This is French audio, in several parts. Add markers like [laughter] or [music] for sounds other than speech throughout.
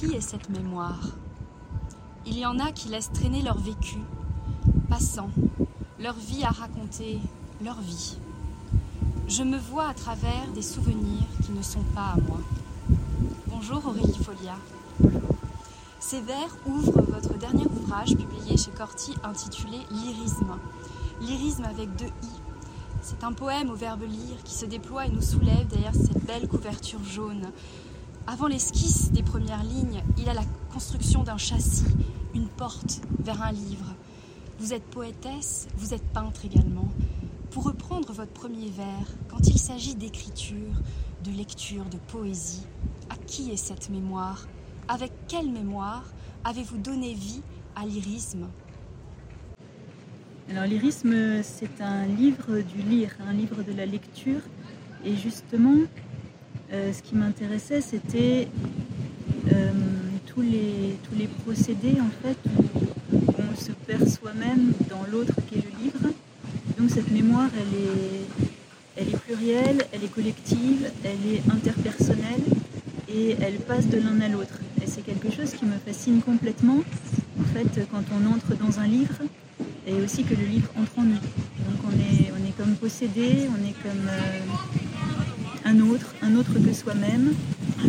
qui est cette mémoire Il y en a qui laissent traîner leur vécu, passant, leur vie à raconter, leur vie. Je me vois à travers des souvenirs qui ne sont pas à moi. Bonjour Aurélie Folia. Ces vers ouvrent votre dernier ouvrage publié chez Corti intitulé Lyrisme. Lyrisme avec deux i. C'est un poème au verbe lire qui se déploie et nous soulève derrière cette belle couverture jaune. Avant l'esquisse des premières lignes, il a la construction d'un châssis, une porte vers un livre. Vous êtes poétesse, vous êtes peintre également. Pour reprendre votre premier vers, quand il s'agit d'écriture, de lecture, de poésie, à qui est cette mémoire? Avec quelle mémoire avez-vous donné vie à lyrisme Alors lyrisme, c'est un livre du lire, un livre de la lecture. Et justement, euh, ce qui m'intéressait, c'était euh, tous, les, tous les procédés en fait où on se perçoit même dans l'autre qui est le livre. Donc cette mémoire, elle est, elle est plurielle, elle est collective, elle est interpersonnelle et elle passe de l'un à l'autre. Et c'est quelque chose qui me fascine complètement, en fait, quand on entre dans un livre, et aussi que le livre entre en nous. Donc on est, on est comme possédé, on est comme euh, un autre, un autre que soi-même.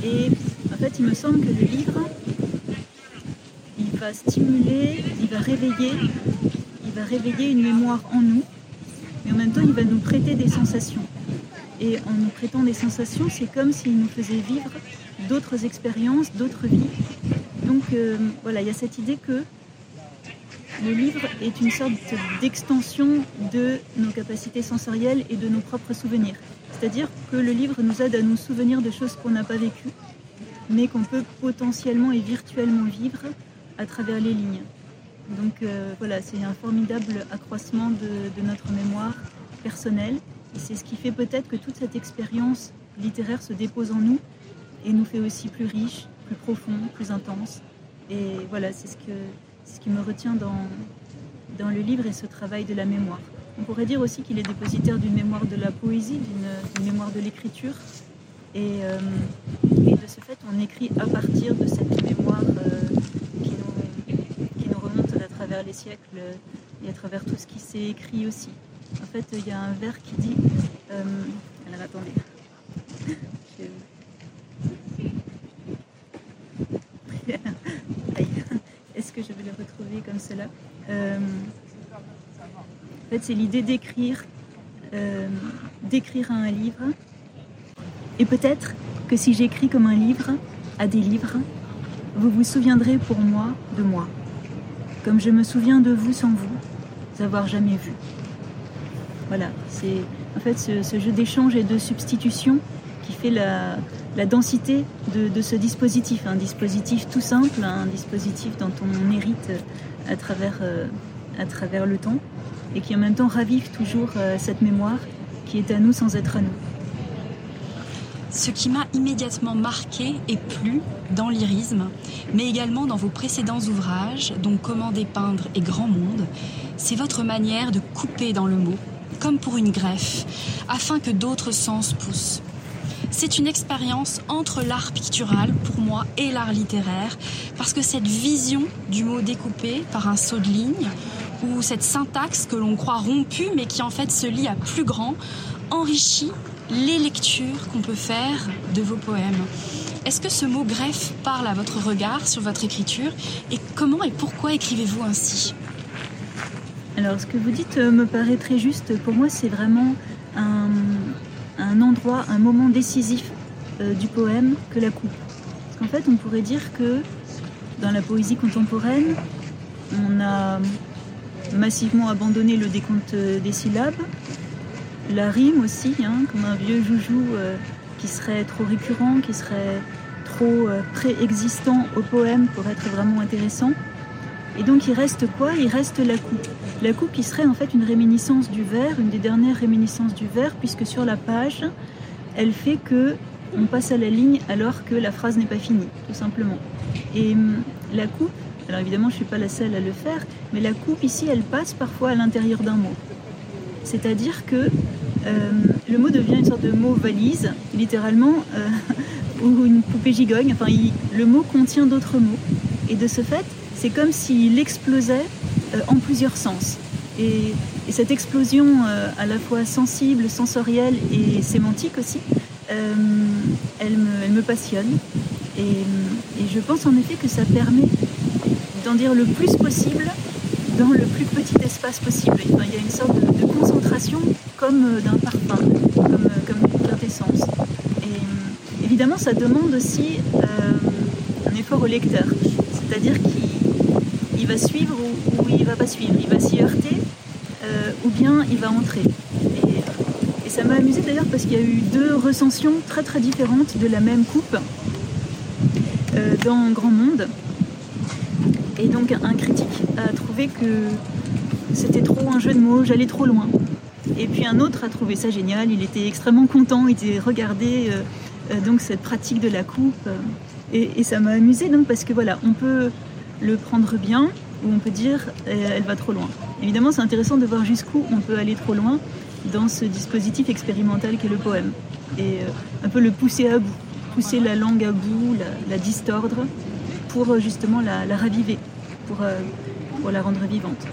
Et en fait, il me semble que le livre, il va stimuler, il va réveiller, il va réveiller une mémoire en nous, mais en même temps, il va nous prêter des sensations. Et en nous prêtant des sensations, c'est comme s'il nous faisait vivre d'autres expériences, d'autres vies. Donc euh, voilà, il y a cette idée que le livre est une sorte d'extension de nos capacités sensorielles et de nos propres souvenirs. C'est-à-dire que le livre nous aide à nous souvenir de choses qu'on n'a pas vécues, mais qu'on peut potentiellement et virtuellement vivre à travers les lignes. Donc euh, voilà, c'est un formidable accroissement de, notre mémoire personnelle. Et c'est ce qui fait peut-être que toute cette expérience littéraire se dépose en nous et nous fait aussi plus riches, plus profonds, plus intenses. Et voilà, c'est ce, qui me retient dans le livre et ce travail de la mémoire. On pourrait dire aussi qu'il est dépositaire d'une mémoire de la poésie, d'une mémoire de l'écriture. Et, euh, et, de ce fait, on écrit à partir de cette mémoire euh, qui, nous, remonte à travers les siècles et à travers tout ce qui s'est écrit aussi. En fait, il y a un vers qui dit... Euh, alors attendez. [laughs] [laughs] Est-ce que je vais le retrouver comme cela? Fait, c'est l'idée d'écrire, euh, d'écrire un livre. Et peut-être que si j'écris comme un livre, à des livres, vous vous souviendrez pour moi de moi, comme je me souviens de vous sans vous avoir jamais vu. Voilà, c'est en fait ce, jeu d'échange et de substitution qui fait la, densité de, de, ce dispositif, un dispositif tout simple, un dispositif dont on hérite à travers, euh, à travers le temps et qui en même temps ravive toujours euh, cette mémoire qui est à nous sans être à nous. Ce qui m'a immédiatement marqué et plu dans l'irisme, mais également dans vos précédents ouvrages, dont Comment dépeindre et Grand Monde, c'est votre manière de couper dans le mot, comme pour une greffe, afin que d'autres sens poussent. C'est une expérience entre l'art pictural pour moi et l'art littéraire, parce que cette vision du mot découpé par un saut de ligne, ou cette syntaxe que l'on croit rompue mais qui en fait se lie à plus grand, enrichit les lectures qu'on peut faire de vos poèmes. Est-ce que ce mot greffe parle à votre regard sur votre écriture et comment et pourquoi écrivez-vous ainsi? Alors ce que vous dites me paraît très juste. Pour moi c'est vraiment un, un, endroit, un moment décisif euh, du poème que la coupe. Parce qu'en fait on pourrait dire que dans la poésie contemporaine on a massivement abandonné le décompte des syllabes, la rime aussi, hein, comme un vieux joujou euh, qui serait trop récurrent, qui serait trop euh, préexistant au poème pour être vraiment intéressant. Et donc il reste quoi? Il reste la coupe. La coupe qui serait en fait une réminiscence du vers, une des dernières réminiscences du vers, puisque sur la page, elle fait que on passe à la ligne alors que la phrase n'est pas finie, tout simplement. Et hum, la coupe, alors évidemment je ne suis pas la seule à le faire, mais la coupe ici, elle passe parfois à l'intérieur d'un mot. C'est-à-dire que euh, le mot devient une sorte de mot valise, littéralement, euh, [laughs] ou une poupée gigogne. Enfin, le mot contient d'autres mots. Et de ce fait, c'est comme s'il explosait euh, en plusieurs sens. Et, cette explosion à la fois sensible, sensorielle et sémantique aussi, elle, me, passionne. Et, et, je pense en effet que ça permet d'en dire le plus possible dans le plus petit espace possible. il y a une sorte de, concentration comme euh, d'un parfum, comme, euh, comme une quintessence. Et euh, évidemment, ça demande aussi un effort au lecteur. C'est-à-dire qu'il va suivre ou, il il va pas suivre. Il va s'y heurter ou bien il va entrer. Et, et ça m'a amusé d'ailleurs parce qu'il y a eu deux recensions très très différentes de la même coupe dans Grand Monde. Et donc un critique a trouvé que c'était trop un jeu de mots, j'allais trop loin. Et puis un autre a trouvé ça génial, il était extrêmement content, il était regardé euh, euh, donc cette pratique de la coupe. Euh, et, ça m'a amusé donc parce que voilà, on peut le prendre bien ou on peut dire elle va trop loin. Évidemment, c'est intéressant de voir jusqu'où on peut aller trop loin dans ce dispositif expérimental qu'est le poème. Et un peu le pousser à bout, pousser la langue à bout, la, distordre pour justement la raviver. Euh, pour, la rendre vivante,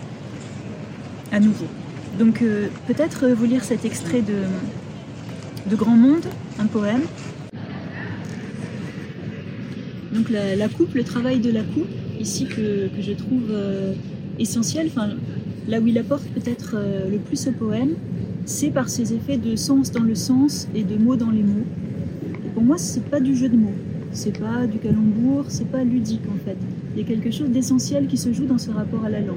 à nouveau. Donc euh, peut-être vous lire cet extrait de, de Grand Monde, un poème. Donc la, coupe, le travail de la coupe, ici que, je trouve euh, essentiel, enfin, là où il apporte peut-être le plus au poème, c'est par ses effets de sens dans le sens et de mots dans les mots. pour moi, c'est pas du jeu de mots, c'est pas du calembour, c'est pas ludique en fait. Il quelque chose d'essentiel qui se joue dans ce rapport à la langue.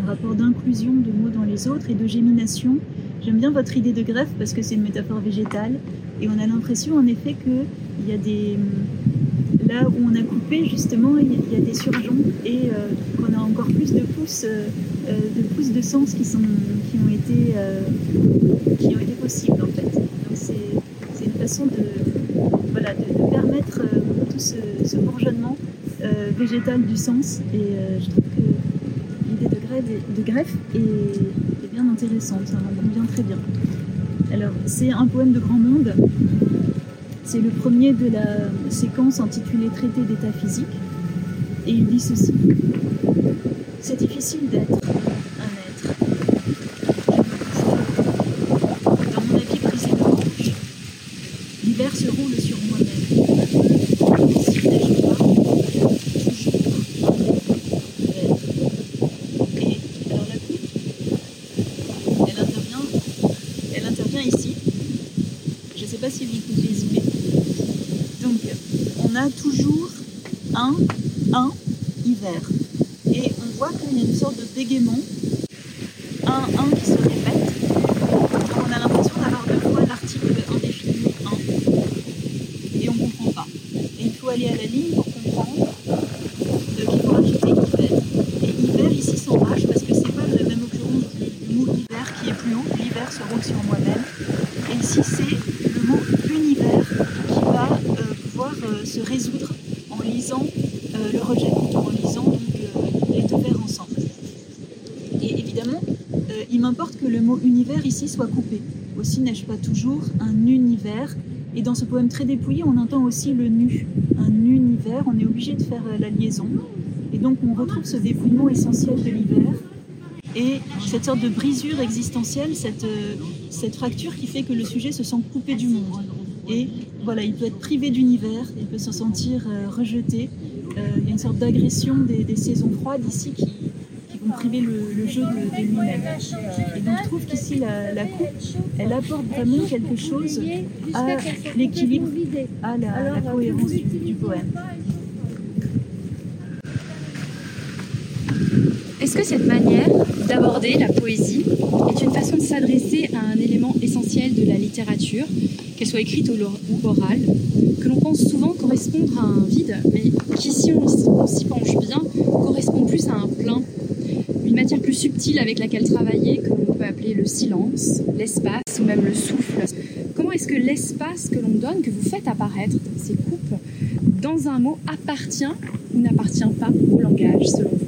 Un rapport d'inclusion de mots dans les autres et de gémination. J'aime bien votre idée de greffe parce que c'est une métaphore végétale. Et on a l'impression en effet qu'il y a des. Là où on a coupé, justement, il y a des surgeons et euh, qu'on a encore plus de pouces, euh, euh, de pouces de sens qui, sont, qui, ont été, qui ont été possibles en fait. Donc c'est une façon de, voilà, de, permettre tout ce, ce bourgeonnement euh, végétale du sens. Et euh, je trouve que l'idée de, greffe est, bien intéressante, ça convient très bien. Alors, c'est un poème de grand monde. C'est le premier de la séquence intitulée Traité d'état physique. Et il dit ceci. C'est difficile d'être un être. Dans mon habit brisé de l'hiver se roule sur moi-même. Si neige pas, toujours un, un hiver. Et on voit qu'il y a une sorte de bégaiement, un, un qui se répète. On a l'impression d'avoir deux fois l'article indéfini un, et on ne comprend pas. Et il faut aller à la ligne pour comprendre qu'il faut rajouter hiver. Et hiver ici s'enrage parce que c'est pas la même occurrence du mot hiver qui est plus haut, l'hiver se roule sur moi-même. Et ici c'est le mot univers qui va euh, pouvoir euh, se résoudre en lisant euh, le rejet, en lisant donc, les deux vers ensemble. Et évidemment, il m'importe que le mot univers ici soit coupé. Aussi n'ai-je pas toujours un univers et dans ce poème très dépouillé, on entend aussi le nu, un univers, on est obligé de faire la liaison. Et donc on retrouve ce dépouillement essentiel de l'hiver et cette sorte de brisure existentielle, cette, cette fracture qui fait que le sujet se sent coupé du monde. Et voilà, il peut être privé d'univers, il peut se sentir euh, rejeté. Euh, il y a une sorte d'agression des, saisons froides ici qui, vont priver le, jeu de, lui-même. Et donc je trouve qu'ici la, coupe, elle apporte vraiment quelque chose à l'équilibre, à la, cohérence du poème. Est-ce que cette manière d'aborder la poésie est une façon de s'adresser à un élément essentiel de la littérature, qu'elle soit écrite ou orale, que l'on pense souvent correspondre à un vide, mais qui, si on, s'y penche bien, correspond plus à un plein, une matière plus subtile avec laquelle travailler, que l'on peut appeler le silence, l'espace ou même le souffle. Comment est-ce que l'espace que l'on donne, que vous faites apparaître ces coupes, dans un mot appartient ou n'appartient pas au langage selon vous?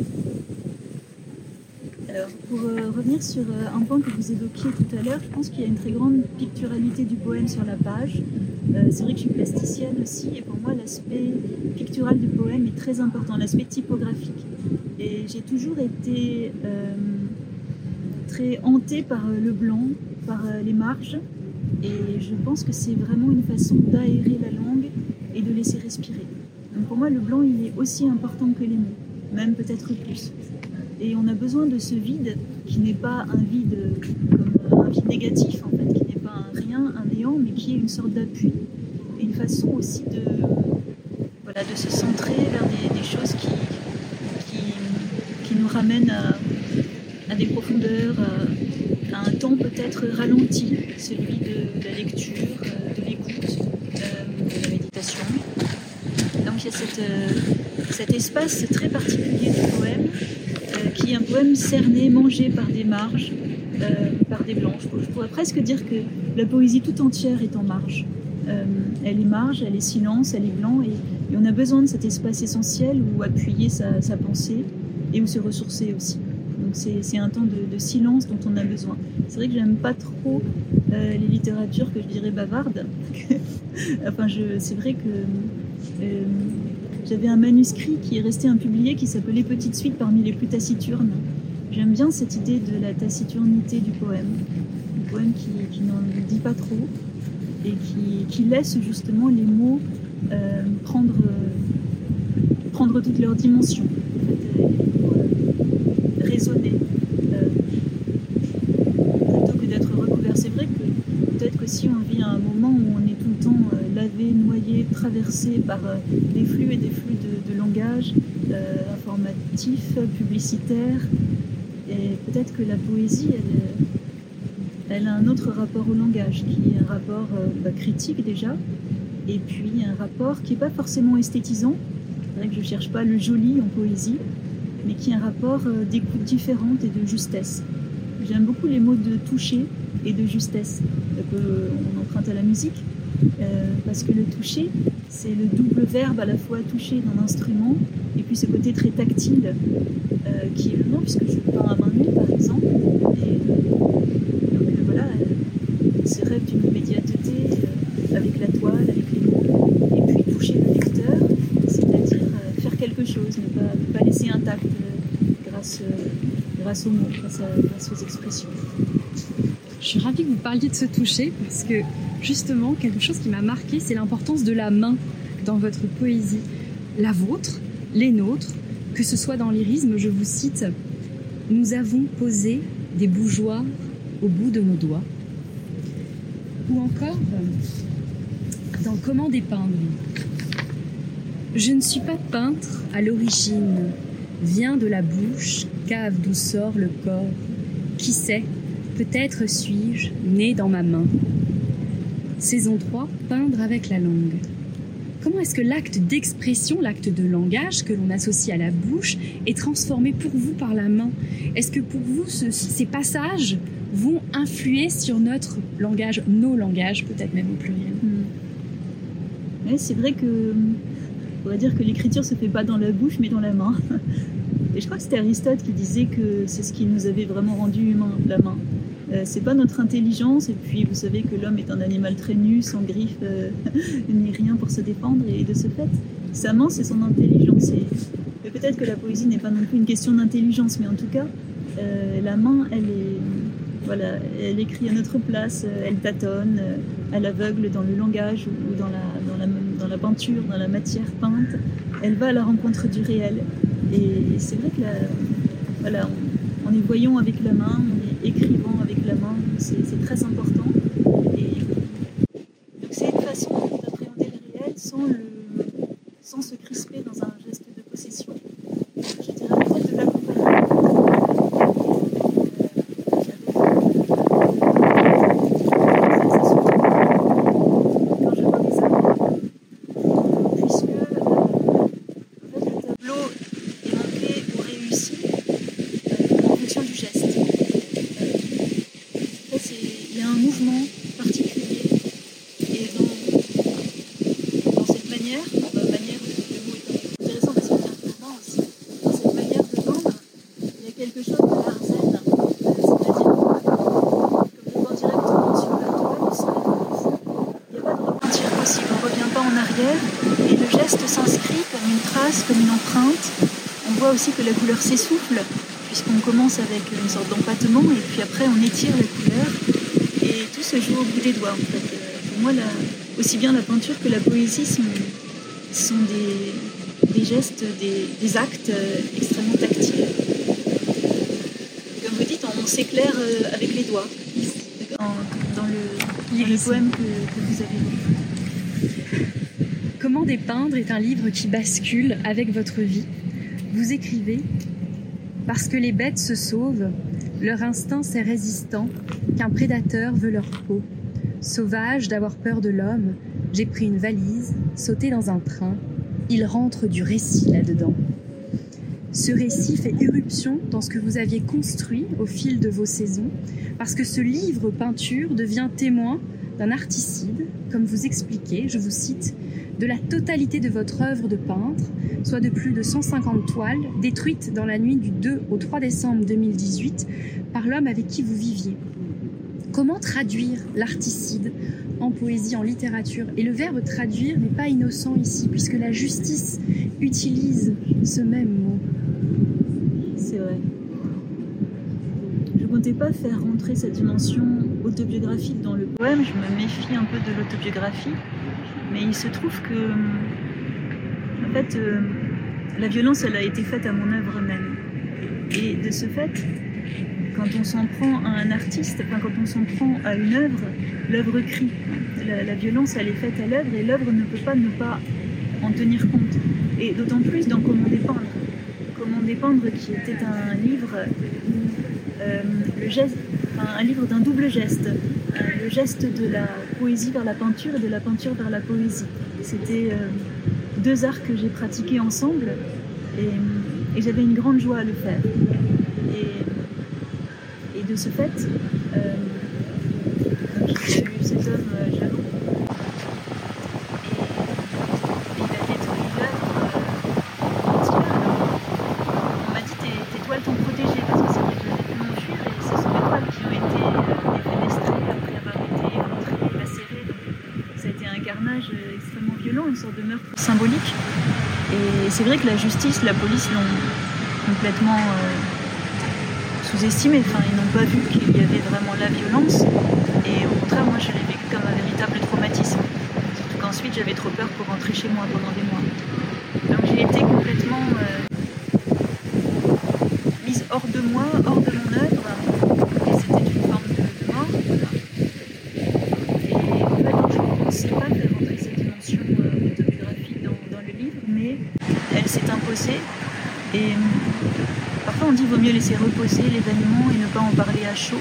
Pour euh, revenir sur euh, un point que vous évoquiez tout à l'heure, je pense qu'il y a une très grande picturalité du poème sur la page. Euh, c'est vrai que je suis plasticienne aussi, et pour moi, l'aspect pictural du poème est très important, l'aspect typographique. Et j'ai toujours été très hantée par le blanc, par les marges, et je pense que c'est vraiment une façon d'aérer la langue et de laisser respirer. Donc pour moi, le blanc, il est aussi important que les mots, même peut-être plus. Et on a besoin de ce vide qui n'est pas un vide comme un vide négatif en fait, qui n'est pas un rien, un néant, mais qui est une sorte d'appui et une façon aussi de, voilà, de se centrer vers des, choses qui, qui, nous ramènent à, des profondeurs, à, un temps peut-être ralenti, celui de, la lecture, de l'écoute, euh, de la méditation. Donc il y a cette, euh, cet espace très particulier du poème qui est un poème cerné, mangé par des marges, euh, par des blanches. Je pourrais presque dire que la poésie tout entière est en marge. Euh, elle est marge, elle est silence, elle est blanc, et, on a besoin de cet espace essentiel où appuyer sa, pensée et où se ressourcer aussi. Donc c'est un temps de, silence dont on a besoin. C'est vrai que j'aime pas trop euh, les littératures que je dirais bavardes. [laughs] enfin, c'est vrai que j'avais un manuscrit qui est resté impublié qui s'appelait Petite suite parmi les plus taciturnes. J'aime bien cette idée de la taciturnité du poème, un poème qui, n'en dit pas trop et qui, laisse justement les mots euh, prendre, prendre toutes leurs dimensions, en euh, résonner. Euh, plutôt que d'être recouvert. C'est vrai que peut-être que si on vit à un moment où on est tout le temps lavé, noyé, traversé par des flux et des flux de, langage informatif, publicitaire, et peut-être que la poésie, elle, a un autre rapport au langage, qui est un rapport euh, bah, critique déjà, et puis un rapport qui n'est pas forcément esthétisant. C'est vrai que je ne cherche pas le joli en poésie, mais qui est un rapport euh, d'écoute différente et de justesse. J'aime beaucoup les mots de toucher et de justesse. On emprunte à la musique, euh, parce que le toucher, c'est le double verbe à la fois toucher d'un instrument et puis ce côté très tactile euh, qui est le nom, puisque je peins à main nue par exemple. Et, donc euh, voilà, ce rêve d'une immédiateté avec la toile, avec les mots, et puis toucher le lecteur, c'est-à-dire faire quelque chose, ne pas, laisser intact grâce, aux mots, grâce aux expressions. Je suis ravie que vous parliez de ce toucher parce que justement, quelque chose qui m'a marqué, c'est l'importance de la main dans votre poésie. La vôtre, les nôtres, que ce soit dans lyrisme, je vous cite Nous avons posé des bougeoirs au bout de nos doigts. Ou encore dans Comment dépeindre Je ne suis pas peintre à l'origine, vient de la bouche, cave d'où sort le corps. Qui sait, peut-être suis-je né dans ma main. Saison 3, peindre avec la langue. Comment est-ce que l'acte d'expression, l'acte de langage que l'on associe à la bouche est transformé pour vous par la main? Est-ce que pour vous, ces passages vont influer sur notre langage, nos langages, peut-être même au pluriel? Oui, c'est vrai que on pourrait dire que l'écriture se fait pas dans la bouche, mais dans la main. [laughs] Et je crois que c'était Aristote qui disait que c'est ce qui nous avait vraiment rendu humains, la main. Euh, c'est pas notre intelligence, et puis vous savez que l'homme est un animal très nu, sans griffes, euh, [laughs] ni rien pour se défendre, et de ce fait, sa main, c'est son intelligence. Et peut-être que la poésie n'est pas non plus une question d'intelligence, mais en tout cas, euh, la main, elle est, voilà, elle écrit à notre place, elle tâtonne, elle aveugle dans le langage ou dans la, dans la, dans la peinture, dans la matière peinte, elle va à la rencontre du réel. Et c'est vrai que la, voilà, est voyant avec la main, on est écrivant avec la main, c'est très important. Et c'est une façon d'appréhender le réel sans, le, la couleur s'essouffle, puisqu'on commence avec une sorte d'empattement, et puis après on étire la couleur, et tout se joue au bout des doigts en fait. Pour moi, aussi bien la peinture que la poésie sont, sont des, gestes, des, actes euh, extrêmement tactiles. Comme vous dites, on, s'éclaire euh, avec les doigts, dans, le, poème que, que vous avez lu. Comment dépeindre est un livre qui bascule avec votre vie? Écrivez Parce que les bêtes se sauvent, leur instinct c'est résistant, qu'un prédateur veut leur peau. Sauvage d'avoir peur de l'homme, j'ai pris une valise, sauté dans un train. Il rentre du récit là-dedans. Ce récit fait éruption dans ce que vous aviez construit au fil de vos saisons, parce que ce livre peinture devient témoin d'un articide, comme vous expliquez, je vous cite, de la totalité de votre œuvre de peintre, soit de plus de 150 toiles, détruites dans la nuit du 2 au 3 décembre 2018 par l'homme avec qui vous viviez. Comment traduire l'articide en poésie, en littérature? Et le verbe traduire n'est pas innocent ici, puisque la justice utilise ce même mot. C'est vrai. Je ne comptais pas faire rentrer cette dimension autobiographique dans le poème, je me méfie un peu de l'autobiographie, mais il se trouve que, en fait, euh, la violence, elle a été faite à mon œuvre même. Et de ce fait, quand on s'en prend à un artiste, enfin quand on s'en prend à une œuvre, l'œuvre crie. La, violence, elle est faite à l'œuvre et l'œuvre ne peut pas ne pas en tenir compte. Et d'autant plus dans Comment dépendre. Comment dépendre, qui était un livre euh, un livre d'un double geste, le geste de la poésie vers la peinture et de la peinture vers la poésie. C'était euh, deux arts que j'ai pratiqués ensemble et, j'avais une grande joie à le faire. Et de ce fait, euh, j'ai eu cet homme euh, jaloux. Et, il a détruit l'œuvre On m'a dit tes, toiles t'ont protégé parce que c'est vrai que j'avais pu m'enfuir et ce sont mes toiles qui ont été euh, défenestrées après avoir été rentrées, lacérées. Donc ça a été un carnage extrêmement violent, une sorte de meurtre symbolique. Et c'est vrai que la justice, la police l'ont complètement sous-estimé. Enfin, ils n'ont pas vu qu'il y avait vraiment la violence. Et au contraire, moi, je l'ai vécu comme un véritable traumatisme. Surtout qu'ensuite, j'avais trop peur pour rentrer chez moi pendant des mois. Donc j'ai été complètement euh, mise hors de moi, hors de mon œuvre. Et c'était une forme de, mort. Et en fait, je ne pensais pas faire rentrer cette dimension euh, autobiographique dans, dans, le livre, mais elle s'est imposée. Et on dit vaut mieux laisser reposer l'événement et ne pas en parler à chaud.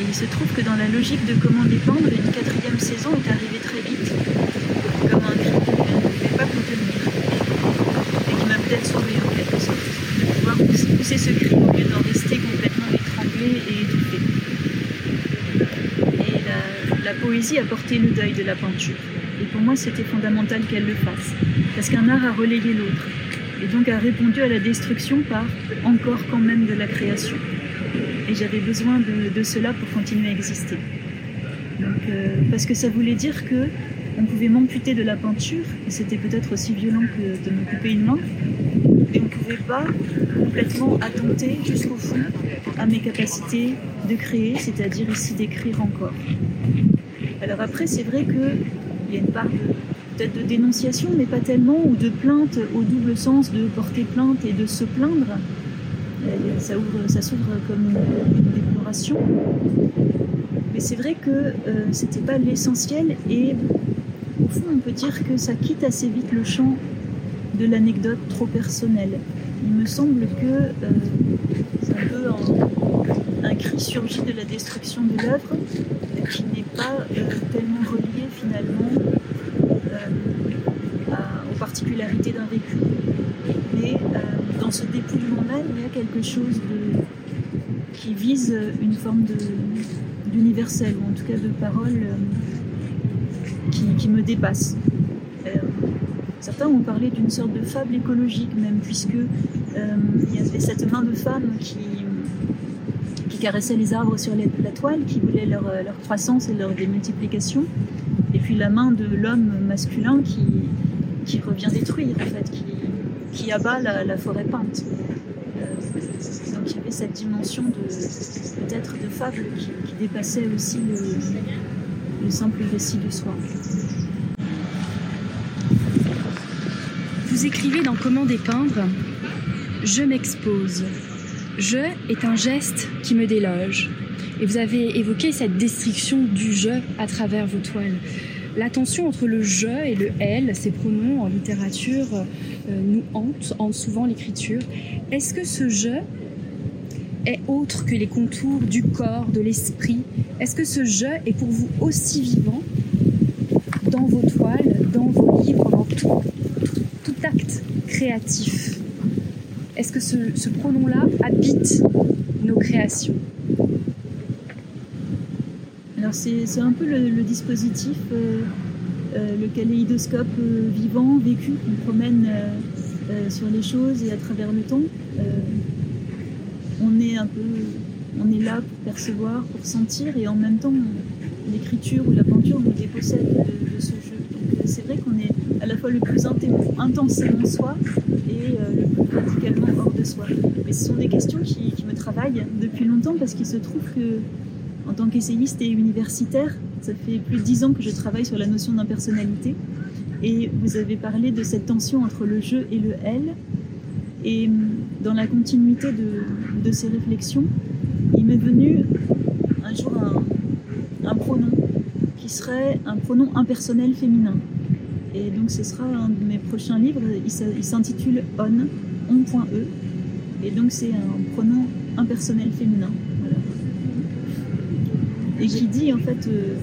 Et il se trouve que dans la logique de Comment dépendre, une quatrième saison est arrivée très vite, comme un cri que je ne pouvais pas contenir, et qui m'a peut-être sauvé en quelque sorte, de pouvoir pousser ce cri au lieu d'en rester complètement étranglé et étouffé. Et la, la poésie a porté le deuil de la peinture. Et pour moi, c'était fondamental qu'elle le fasse, parce qu'un art a relayé l'autre et donc a répondu à la destruction par encore quand même de la création. Et j'avais besoin de, cela pour continuer à exister. Euh, parce que ça voulait dire que on pouvait m'amputer de la peinture, et c'était peut-être aussi violent que de me couper une main, et on ne pouvait pas complètement attenter jusqu'au fond à mes capacités de créer, c'est-à-dire ici d'écrire encore. Alors après, c'est vrai qu'il y a une part peut-être de dénonciation, mais pas tellement, ou de plainte au double sens de porter plainte et de se plaindre. Euh, ça, ouvre, ça s'ouvre comme une, déploration. Mais c'est vrai que euh, c'était pas l'essentiel et au fond on peut dire que ça quitte assez vite le champ de l'anecdote trop personnelle. Il me semble que euh, c'est un peu un, cri surgit de la destruction de l'œuvre qui n'est pas tellement relié finalement particularité d'un vécu. Euh, ce dépouillement même, il y a quelque chose qui vise une forme d'universel, ou en tout cas de parole euh, qui, me dépasse. Euh, certains ont parlé d'une sorte de fable écologique même, puisque il y avait cette main de femme qui, caressait les arbres sur la toile, qui voulait leur, leur croissance et leur démultiplication, et puis la main de l'homme masculin qui, qui revient détruire, en fait, qui, qui abat la, forêt peinte. Euh, donc il y avait cette dimension de peut-être de fable qui, dépassait aussi le, le simple récit du soir. Vous écrivez dans Comment dépeindre Je m'expose. Je est un geste qui me déloge. Et vous avez évoqué cette destruction du je à travers vos toiles. La tension entre le je et le elle, ces pronoms en littérature, euh, nous hantent, souvent l'écriture. Est-ce que ce je est autre que les contours du corps, de l'esprit? Est-ce que ce je est pour vous aussi vivant dans vos toiles, dans vos livres, dans tout acte créatif? Est-ce que ce, pronom-là habite nos créations? Alors c'est un peu le, dispositif, euh, euh, le kaléidoscope euh, vivant, vécu, qu'on promène sur les choses et à travers le temps. on est un peu, on est là pour percevoir, pour sentir et en même temps l'écriture ou la peinture nous dépossède de ce jeu c'est vrai qu'on est à la fois le plus intensément soi et le plus radicalement hors de soi. Mais ce sont des questions qui, me travaillent depuis longtemps parce qu'il se trouve que, en tant qu'essayiste et universitaire, ça fait plus de dix ans que je travaille sur la notion d'impersonnalité. Et vous avez parlé de cette tension entre le je et le elle. Et hum, dans la continuité de, ces réflexions, il m'est venu un jour un pronom qui serait un pronom impersonnel féminin. Et donc ce sera un de mes prochains livres, il s'intitule On, on.e, et donc c'est un pronom impersonnel féminin. Et qui dit en fait, euh,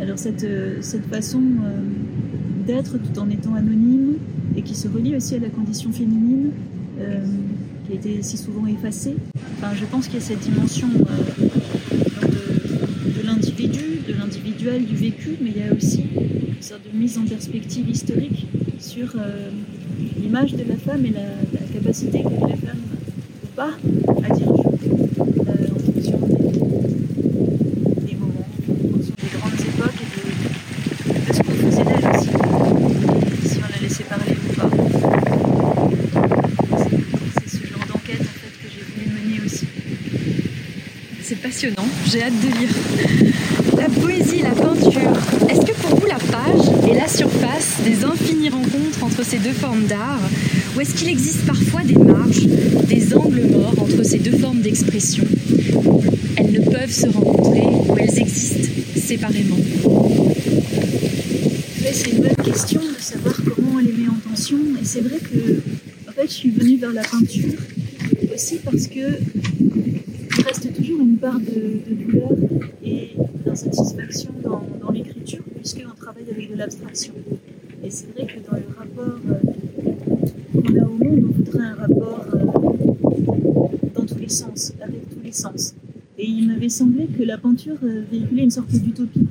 alors cette, euh, cette façon euh, d'être tout en étant anonyme, et qui se relie aussi à la condition féminine, qui a été si souvent effacée. Enfin, je pense qu'il y a cette dimension de, l'individu, de l'individuel, du vécu, mais il y a aussi sorte de mise en perspective historique sur l'image de la femme et la, capacité que la femme ou pas à dire euh, en fonction des, moments, en fonction des grandes époques et de, ce qu'on faisait d'elle aussi, si on la laissait parler ou pas. C'est ce genre d'enquête en fait que j'ai voulu mener aussi. C'est passionnant, j'ai hâte de lire. La poésie, la peinture, est-ce que pour vous la page est la surface des infinies rencontres entre ces deux formes d'art? Ou est-ce qu'il existe parfois des marges, des angles morts entre ces deux formes d'expression? Elles ne peuvent se rencontrer ou elles existent séparément C'est une bonne question de savoir comment on les met en tension. Et c'est vrai que en fait, je suis venue vers la peinture aussi parce que de douleur et d'insatisfaction dans, dans l'écriture, puisqu'on travaille avec de l'abstraction. Et c'est vrai que dans le rapport euh, qu'on a au monde, on voudrait un rapport euh, dans tous les sens, avec tous les sens. Et il m'avait semblé que la peinture euh, véhiculait une sorte d'utopie,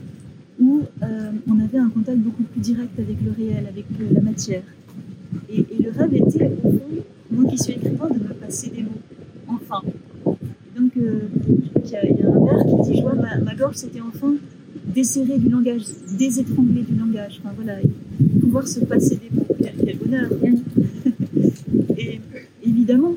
où on avait un contact beaucoup plus direct avec le réel, avec la matière. Et, et, le rêve était, au fond, moi qui suis écrivain, de me passer des mots. Enfin, donc, euh, il y, a un vers qui dit Je vois, ma, gorge c'était enfin desserrée du langage, désétranglée du langage. Enfin voilà, pouvoir se passer des mots. Quel, bonheur Et évidemment,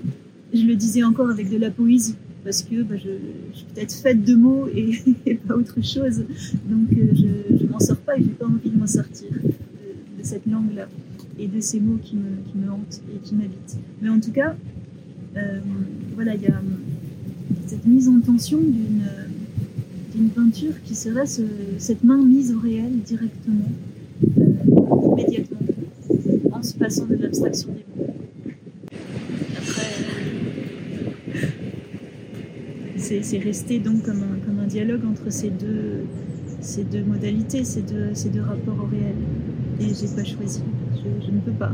je le disais encore avec de la poésie, parce que bah, je, suis peut-être faite de mots [laughs] et, pas autre chose. Donc, euh, je ne m'en sors pas et j'ai pas envie de m'en sortir de, cette langue-là et de ces mots qui me, qui me hantent et qui m'habitent. Mais en tout cas, euh, voilà, il y a cette mise en tension d'une peinture qui serait cette main mise au réel directement, euh, immédiatement, en se passant de l'abstraction des mots. Après, c'est resté donc comme un, dialogue entre ces deux, modalités, ces deux, rapports au réel. Et j'ai pas choisi, je ne peux pas.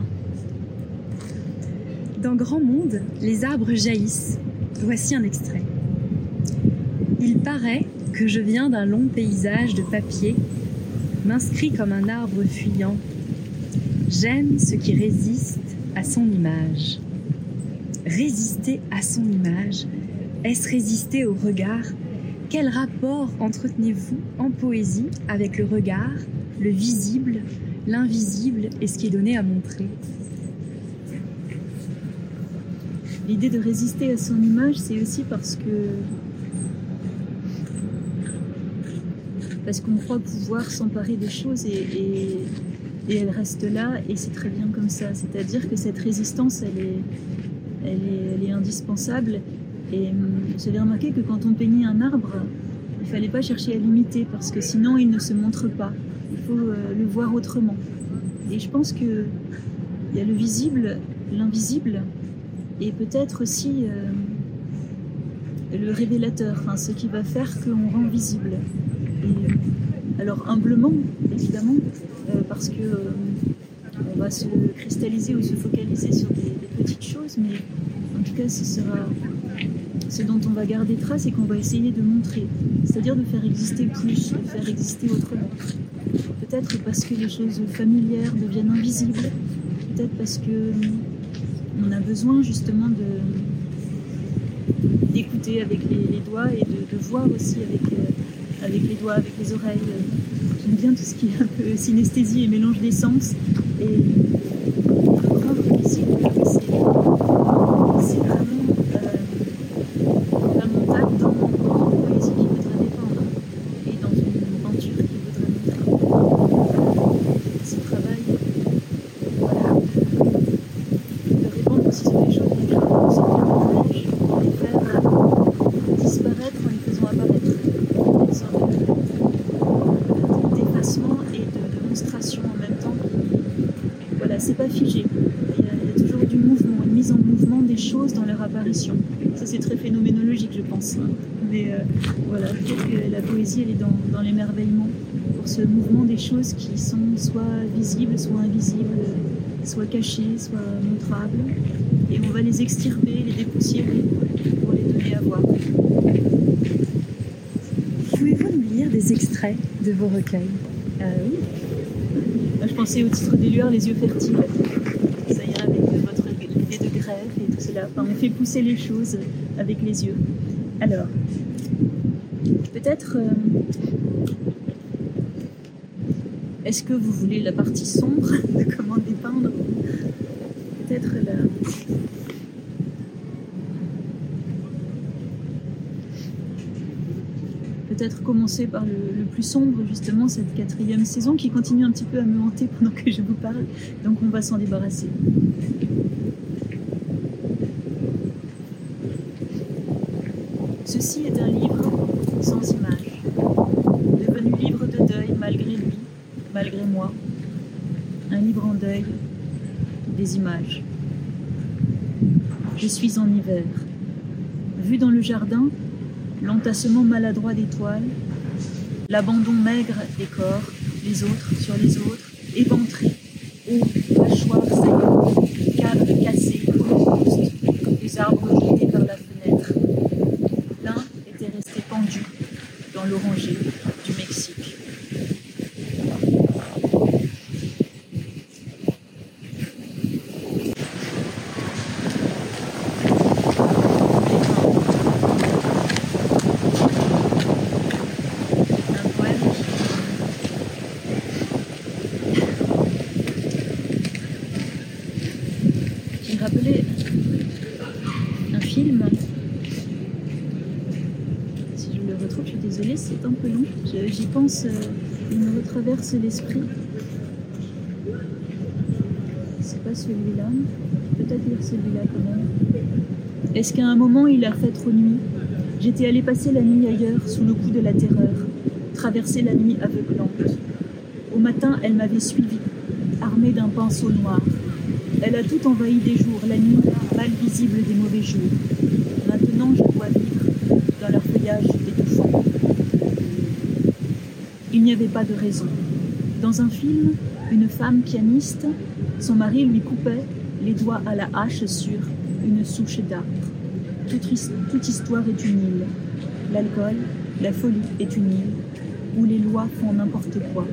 Dans Grand Monde, les arbres jaillissent. Voici un extrait. Il paraît que je viens d'un long paysage de papier, m'inscrit comme un arbre fuyant. J'aime ce qui résiste à son image. Résister à son image, est-ce résister au regard? Quel rapport entretenez-vous en poésie avec le regard, le visible, l'invisible est ce qui est donné à montrer? L'idée de résister à son image, c'est aussi parce que parce qu'on croit pouvoir s'emparer des choses et, elles restent là et c'est très bien comme ça. C'est-à-dire que cette résistance, elle est, indispensable. Et hum, j'avais remarqué que quand on peignait un arbre, il fallait pas chercher à l'imiter parce que sinon il ne se montre pas. Il faut euh, le voir autrement. Et je pense que il y a le visible, l'invisible, et peut-être aussi euh, le révélateur, ce qui va faire qu'on rend visible. Alors humblement, évidemment, euh, parce que on va se cristalliser ou se focaliser sur des, petites choses, mais en tout cas, ce sera ce dont on va garder trace et qu'on va essayer de montrer, c'est-à-dire de faire exister plus, de faire exister autrement. Peut-être parce que les choses familières deviennent invisibles, peut-être parce que on a besoin justement d'écouter avec les, doigts et de, voir aussi avec, euh, avec les doigts, avec les oreilles. J'aime bien tout ce qui est un peu synesthésie et mélange des sens. Et le ici, c'est vraiment Ça, c'est très phénoménologique, je pense. Mais euh, voilà, peut-être que la dans, l'émerveillement, pour ce mouvement des choses qui sont soit visibles, soit invisibles, soit cachées, soit montrables. Et on va les extirper, les dépoussiérer pour les donner à voir. Pouvez-vous nous lire des extraits de vos recueils? Euh, Oui. Je pensais au titre des lueurs, Les yeux fertiles et tout cela. on fait pousser les choses avec les yeux. Alors, peut-être. Euh, est-ce que vous voulez la partie sombre [laughs] de comment dépeindre Peut-être la. Peut-être commencer par le, plus sombre, justement, cette quatrième saison qui continue un petit peu à me hanter pendant que je vous parle. Donc on va s'en débarrasser. Ceci est un livre sans image, devenu livre de deuil malgré lui, malgré moi. Un livre en deuil, images. Je suis en hiver. Vu dans le jardin, l'entassement maladroit d'étoiles, l'abandon maigre des corps, les autres sur les autres, éventrés, hauts, mâchoires saillantes, cadres cassés, les arbres jetés par la l'oranger du Mexique. J'ai rappelé un film je suis désolée, c'est un peu long. Euh, il me retraverse l'esprit. C'est pas celui-là. Peut-être lire celui-là quand même. Est-ce qu'à un moment il a fait trop nuit? J'étais allée passer la nuit ailleurs, sous le coup de la terreur, traverser la nuit aveuglante. Au matin, elle m'avait suivi, armée d'un pinceau noir. Elle a tout envahi des jours, la nuit, mal visible des mauvais jours. Maintenant, je dois vivre dans leur feuillage il n'y avait pas de raison. Dans un film, une femme pianiste, son mari lui coupait les doigts à la hache sur une souche d'arbre. Toute, histoire est une île. L'alcool, la folie est une île où les lois font n'importe quoi.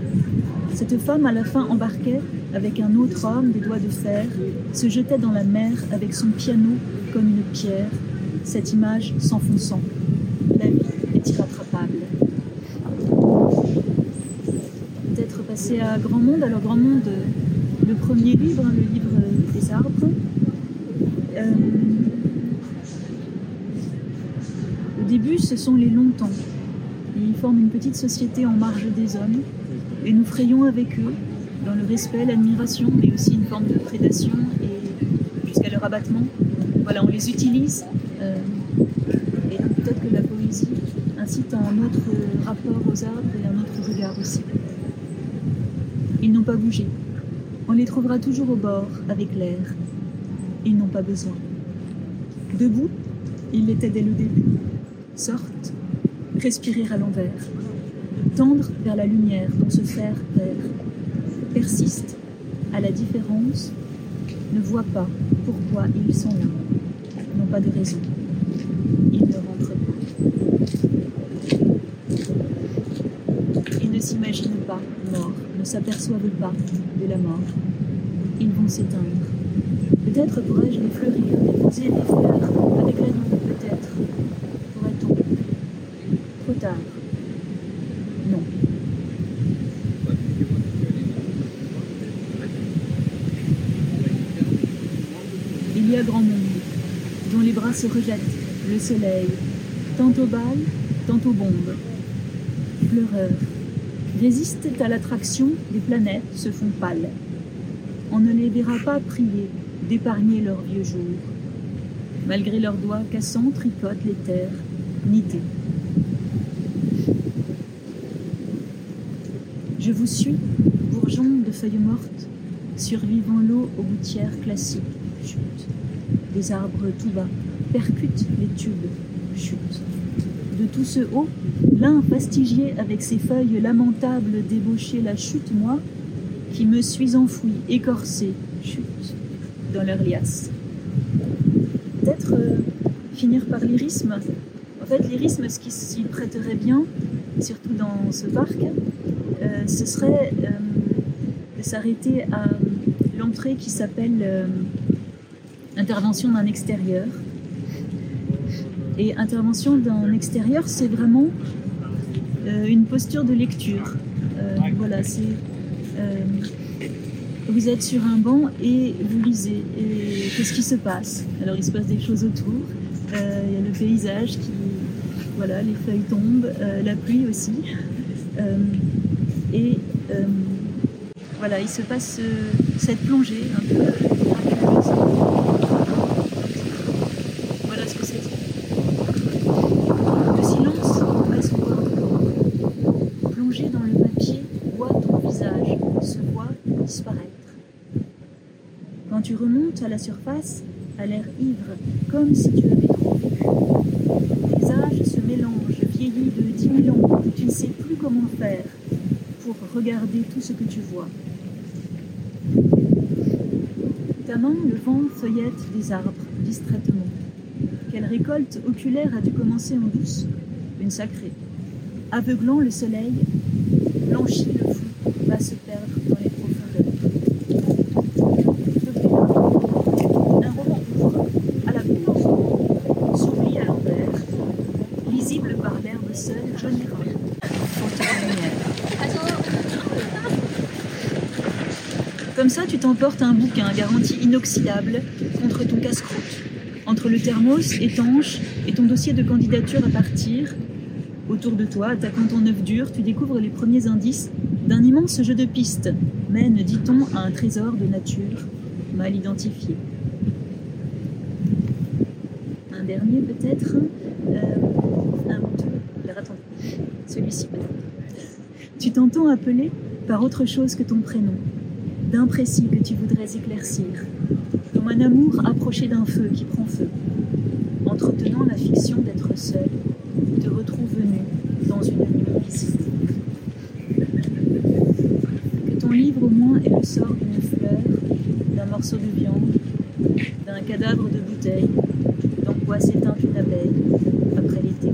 Cette femme, à la fin, embarquait avec un autre homme des doigts de fer, se jetait dans la mer avec son piano comme une pierre, cette image s'enfonçant. La vie est irrattrapable. C'est à Grand Monde. Alors Grand Monde, le premier livre, hein, le livre des arbres. Euh, au début, ce sont les longtemps. Ils forment une petite société en marge des hommes et nous frayons avec eux dans le respect, l'admiration, mais aussi une forme de prédation et jusqu'à leur abattement. Voilà, on les utilise. Euh, et peut-être que la poésie incite à un autre rapport aux arbres et un autre regard aussi. Ils n'ont pas bougé. On les trouvera toujours au bord, avec l'air. Ils n'ont pas besoin. Debout, ils l'étaient dès le début. Sortent, respirer à l'envers. Tendre vers la lumière dont se faire père. Persiste à la différence, ne voit pas pourquoi ils sont là. N'ont pas de raison. Ils ne rentrent pas. Ils ne s'imaginent pas morts, ne s'aperçoivent pas de la mort. Ils vont s'éteindre. Peut-être pourrais-je les fleurir, déposer des fleurs avec la nuit, peut-être. Pourrait-on? Trop tard. Non. Il y a grand monde, dont les bras se rejettent, le soleil, tantôt balle, tantôt bombe. Pleureurs, résistent à l'attraction des planètes, se font pâles. On ne les verra pas prier d'épargner leurs vieux jours. Malgré leurs doigts cassants, tricotent les terres, nidées. Je vous suis, bourgeons de feuilles mortes, survivant l'eau aux gouttières classiques, chute. Des arbres tout bas percutent les tubes, chute. De tout ce haut, l'un fastigié avec ses feuilles lamentables débaucher la chute, moi, qui me suis enfoui, écorcé, chute, dans leur liasse. Peut-être euh, finir par lyrisme. En fait, lyrisme, ce qui s'y prêterait bien, surtout dans ce parc, euh, ce serait euh, de s'arrêter à l'entrée qui s'appelle intervention d'un extérieur. Et intervention d'un extérieur, c'est vraiment euh, une posture de lecture. Euh, voilà, c'est euh, vous êtes sur un banc et vous lisez. Et qu'est-ce qui se passe? Alors il se passe des choses autour. Il y a le paysage qui, voilà, les feuilles tombent, la pluie aussi. Et voilà, il se passe cette plongée un peu miraculeuse. Voilà ce que c'est. Le silence passe au bord de dans le papier, vois ton visage, se voit disparaître. Quand tu remontes à la surface, à l'air ivre, comme si tu avais trop vu. Tes âges se mélangent, vieillis de dix mille ans, tu ne sais plus comment faire pour regarder tout ce que tu vois. Ta le vent feuillette des arbres distraitement. Quelle récolte oculaire a dû commencer en douce? Une sacrée. Aveuglant le soleil, blanchit le flou, va se perdre dans les profondeurs. Un roman ouvre, à la s'oublie à l'envers, lisible par l'herbe seule, lumière. Comme ça, tu t'emportes un bouquin garanti inoxydable contre ton casse-croûte, entre le thermos étanche et ton dossier de candidature à partir. Autour de toi, attaquant ton œuf dur, tu découvres les premiers indices d'un immense jeu de pistes, mène, dit-on, à un trésor de nature mal identifié. Un dernier peut-être, euh, un ou attendez, celui-ci peut-être. Tu t'entends appeler par autre chose que ton prénom, d'imprécis que tu voudrais éclaircir, comme un amour approché d'un feu qui prend feu, entretenant la fiction d'être seul, retrouve nu dans une nuit. Que ton livre au moins est le sort d'une fleur, d'un morceau de viande, d'un cadavre de bouteille, dans quoi s'éteint une abeille après l'été.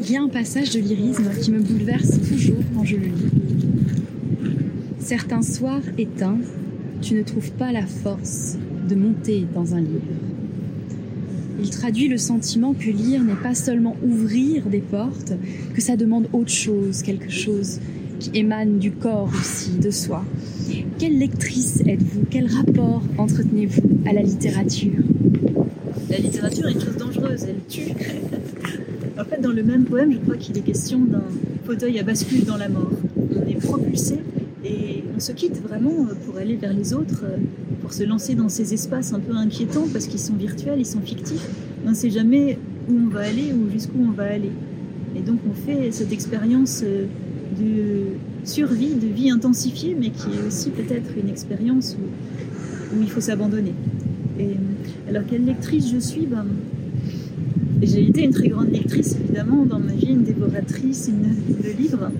Il y a un passage de lyrisme qui me bouleverse toujours quand je le lis. Certains soirs éteints, tu ne trouves pas la force de monter dans un livre. Traduit le sentiment que lire n'est pas seulement ouvrir des portes, que ça demande autre chose, quelque chose qui émane du corps aussi, de soi. Quelle lectrice êtes-vous? Quel rapport entretenez-vous à la littérature? La littérature est une chose dangereuse, elle tue. [laughs] en fait, dans le même poème, je crois qu'il est question d'un fauteuil à bascule dans la mort. On est propulsé et on se quitte vraiment pour aller vers les autres, pour se lancer dans ces espaces un peu inquiétants parce qu'ils sont virtuels, ils sont fictifs. On ne sait jamais où on va aller ou jusqu'où on va aller. Et donc on fait cette expérience de survie, de vie intensifiée, mais qui est aussi peut-être une expérience où, il faut s'abandonner. Et alors quelle lectrice je suis? Ben, J'ai été une très grande lectrice évidemment dans ma vie, une dévoratrice une, de livres.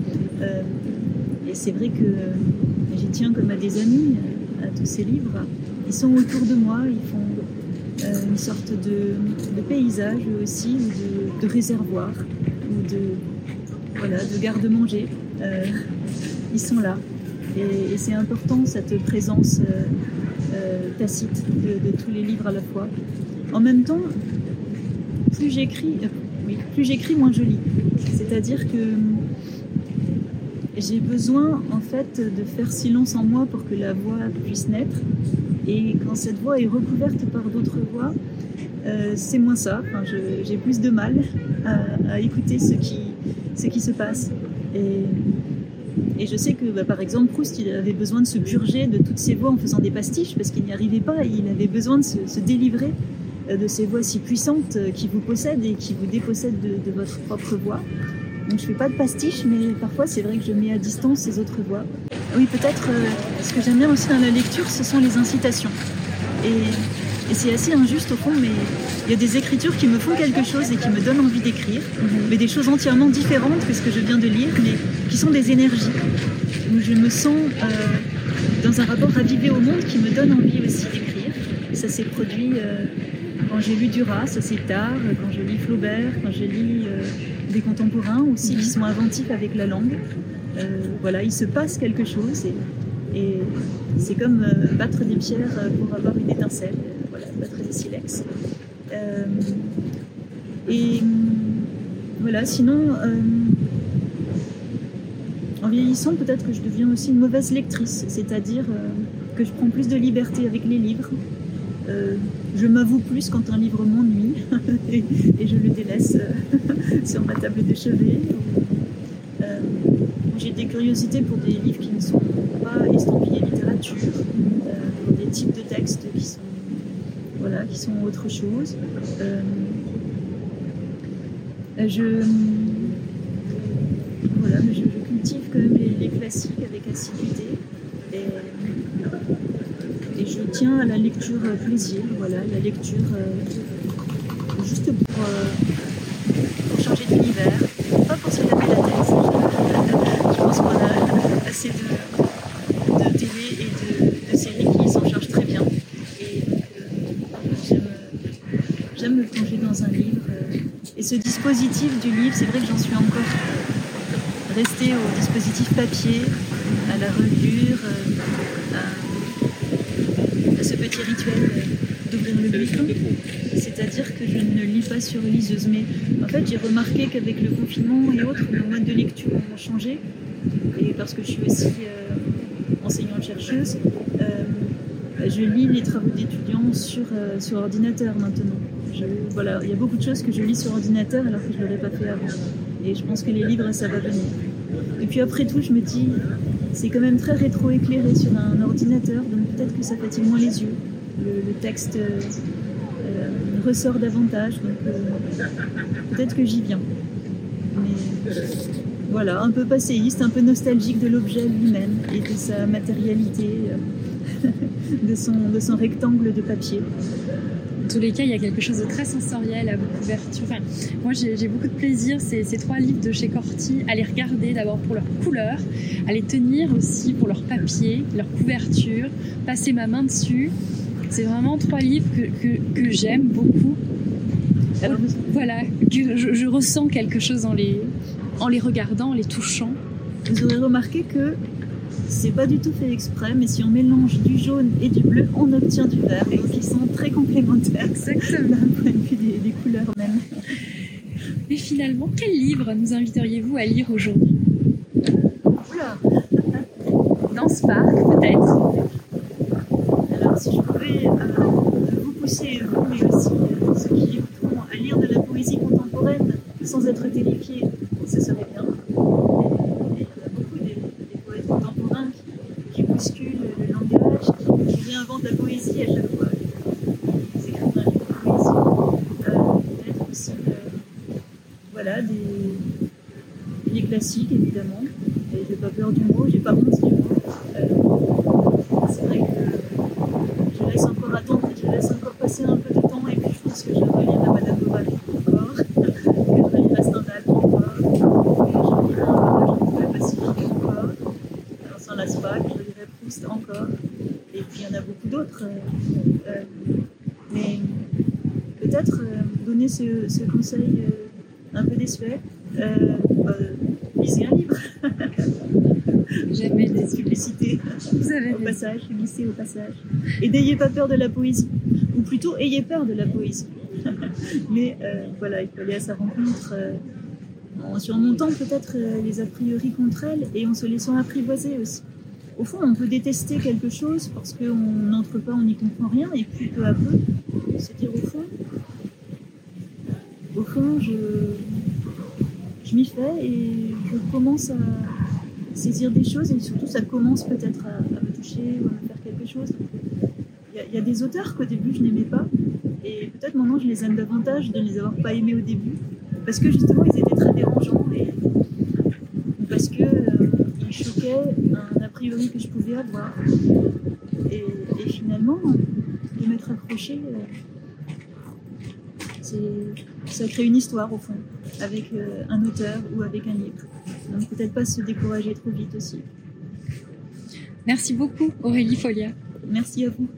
Euh, et c'est vrai que j'y tiens comme à des amis, à tous ces livres. Ils sont autour de moi, ils font euh, une sorte de, paysage aussi, ou de, de réservoir, ou de, voilà, de garde-manger. Euh, ils sont là. Et, c'est important cette présence euh, euh, tacite de, de, tous les livres à la fois. En même temps, plus j'écris, oui, plus j'écris, moins je lis. C'est-à-dire que j'ai besoin en fait de faire silence en moi pour que la voix puisse naître. Et quand cette voix est recouverte par d'autres voix, euh, c'est moins ça. J'ai plus de mal à, écouter ce qui, se passe. Et, et je sais que, bah, par exemple, Proust, il avait besoin de se purger de toutes ses voix en faisant des pastiches parce qu'il n'y arrivait pas. Il avait besoin de se, délivrer de ces voix si puissantes qui vous possèdent et qui vous dépossèdent de, votre propre voix. Donc je fais pas de pastiche, mais parfois c'est vrai que je mets à distance ces autres voix. Oui, peut-être euh, ce que j'aime bien aussi dans la lecture, ce sont les incitations. Et, et c'est assez injuste au fond, mais il y a des écritures qui me font quelque chose et qui me donnent envie d'écrire, mm -hmm. mais des choses entièrement différentes que ce que je viens de lire, mais qui sont des énergies. Où je me sens euh, dans un rapport ravivé au monde qui me donne envie aussi d'écrire. Ça s'est produit euh, quand j'ai lu Duras, assez tard, quand je lis Flaubert, quand je lis des contemporains aussi qui sont inventifs avec la langue. Euh, voilà, il se passe quelque chose et, c'est comme euh, battre des pierres pour avoir une étincelle, voilà, battre des silex. Euh, et voilà, sinon, en vieillissant, peut-être que je deviens aussi une mauvaise lectrice, c'est-à-dire que je prends plus de liberté avec les livres. je m'avoue plus quand un livre m'ennuie [laughs] et, je le délaisse [laughs] sur ma table de chevet. Des curiosités pour des livres qui ne sont pas estampillés littérature, euh, pour des types de textes qui sont, voilà, qui sont autre chose. Euh, je, voilà, je, cultive quand même les, classiques avec assiduité. Et, je tiens à la lecture plaisir, voilà, la lecture euh, juste pour changer d'univers, pas pour se taper la tête. Je pense qu'on a assez de, de, télé et de, de, séries qui s'en chargent très bien. Et donc, euh, j'aime me plonger dans un livre. et ce dispositif du livre, c'est vrai que j'en suis encore restée au dispositif papier, à la reliure, à ce petit rituel d'ouvrir le livre. C'est-à-dire que je ne lis pas sur liseuse. Mais en fait, j'ai remarqué qu'avec le confinement et autres, mon mode de lecture a changé. Et parce que je suis aussi euh, enseignante-chercheuse, euh, je lis les travaux d'étudiants sur, euh, sur ordinateur maintenant. Il y a beaucoup de choses que je lis sur ordinateur alors que je ne l'aurais pas fait avant. Et je pense que les livres, ça va venir. Et puis après tout, je me dis, c'est quand même très rétro-éclairé sur un ordinateur, donc peut-être que ça fatigue moins les yeux. Le, texte euh, euh, ressort davantage, donc euh, peut-être que j'y viens. Mais voilà, un peu passéiste, un peu nostalgique de l'objet lui-même et de sa matérialité, [laughs] de son rectangle de papier tous les cas, il y a quelque chose de très sensoriel à vos couvertures. Enfin, moi, j'ai beaucoup de plaisir, ces, trois livres de chez Corti, à les regarder d'abord pour leur couleur, à les tenir aussi pour leur papier, leur couverture, passer ma main dessus. C'est vraiment trois livres que, j'aime beaucoup. Voilà, que je, je, ressens quelque chose en les, en les regardant, en les touchant. Vous aurez remarqué que C'est pas du tout fait exprès, mais si on mélange du jaune et du bleu, on obtient du vert. Donc ils sont très complémentaires. Exactement. D'un point de vue des, des couleurs même. Et finalement, quel livre nous inviteriez-vous à lire aujourd'hui? Oula Dans ce parc, peut-être Alors si je pouvais euh, vous pousser, vous, mais aussi euh, ceux qui écouteront, à lire de la poésie contemporaine sans être terrifiés, ce serait bien. Et- et Il y en a beaucoup des, des poètes contemporains qui, qui bousculent le langage, qui, qui réinventent la poésie à chaque fois. Ils écrivent un livre de poésie. Euh, Peut-être aussi euh, voilà, des, des classiques évidemment. Et j'ai pas peur du mot, j'ai pas honte du mot. Euh, c'est vrai que je laisse encore attendre, je laisse encore passer un peu de temps et puis je pense que je vais relire la Madame Bovary encore, que je relirai Stendhal encore, que je lirai un peu de la Pacifique encore, on s'en lasse pas, que je lirai Proust encore, et puis il y en a beaucoup d'autres. euh, euh, mais peut-être euh, donner ce, ce conseil euh, un peu désuet, euh, euh, lisez un livre, [laughs] Jamais des publicités Vous avez au passage, glissez au passage. Et n'ayez pas peur de la poésie, ou plutôt ayez peur de la poésie. [laughs] Mais euh, voilà, il faut aller à sa rencontre euh, en surmontant peut-être euh, les a priori contre elle et en se laissant apprivoiser aussi. Au fond, on peut détester quelque chose parce qu'on n'entre pas, on n'y comprend rien, et puis peu à peu, se dire au fond, au fond, je, je m'y fais et je commence à saisir des choses et surtout ça commence peut-être à, me toucher ou à me faire quelque chose. Il y, a- des auteurs qu'au début je n'aimais pas et peut-être maintenant je les aime davantage de ne les avoir pas aimés au début parce que justement ils étaient très dérangeants ou parce que euh, ils choquaient que je pouvais avoir. Et, et finalement, de m'être accroché, euh, c'est- ça crée une histoire au fond, avec euh, un auteur ou avec un livre. Donc peut-être pas se décourager trop vite aussi. Merci beaucoup, Aurélie Folia. Merci à vous.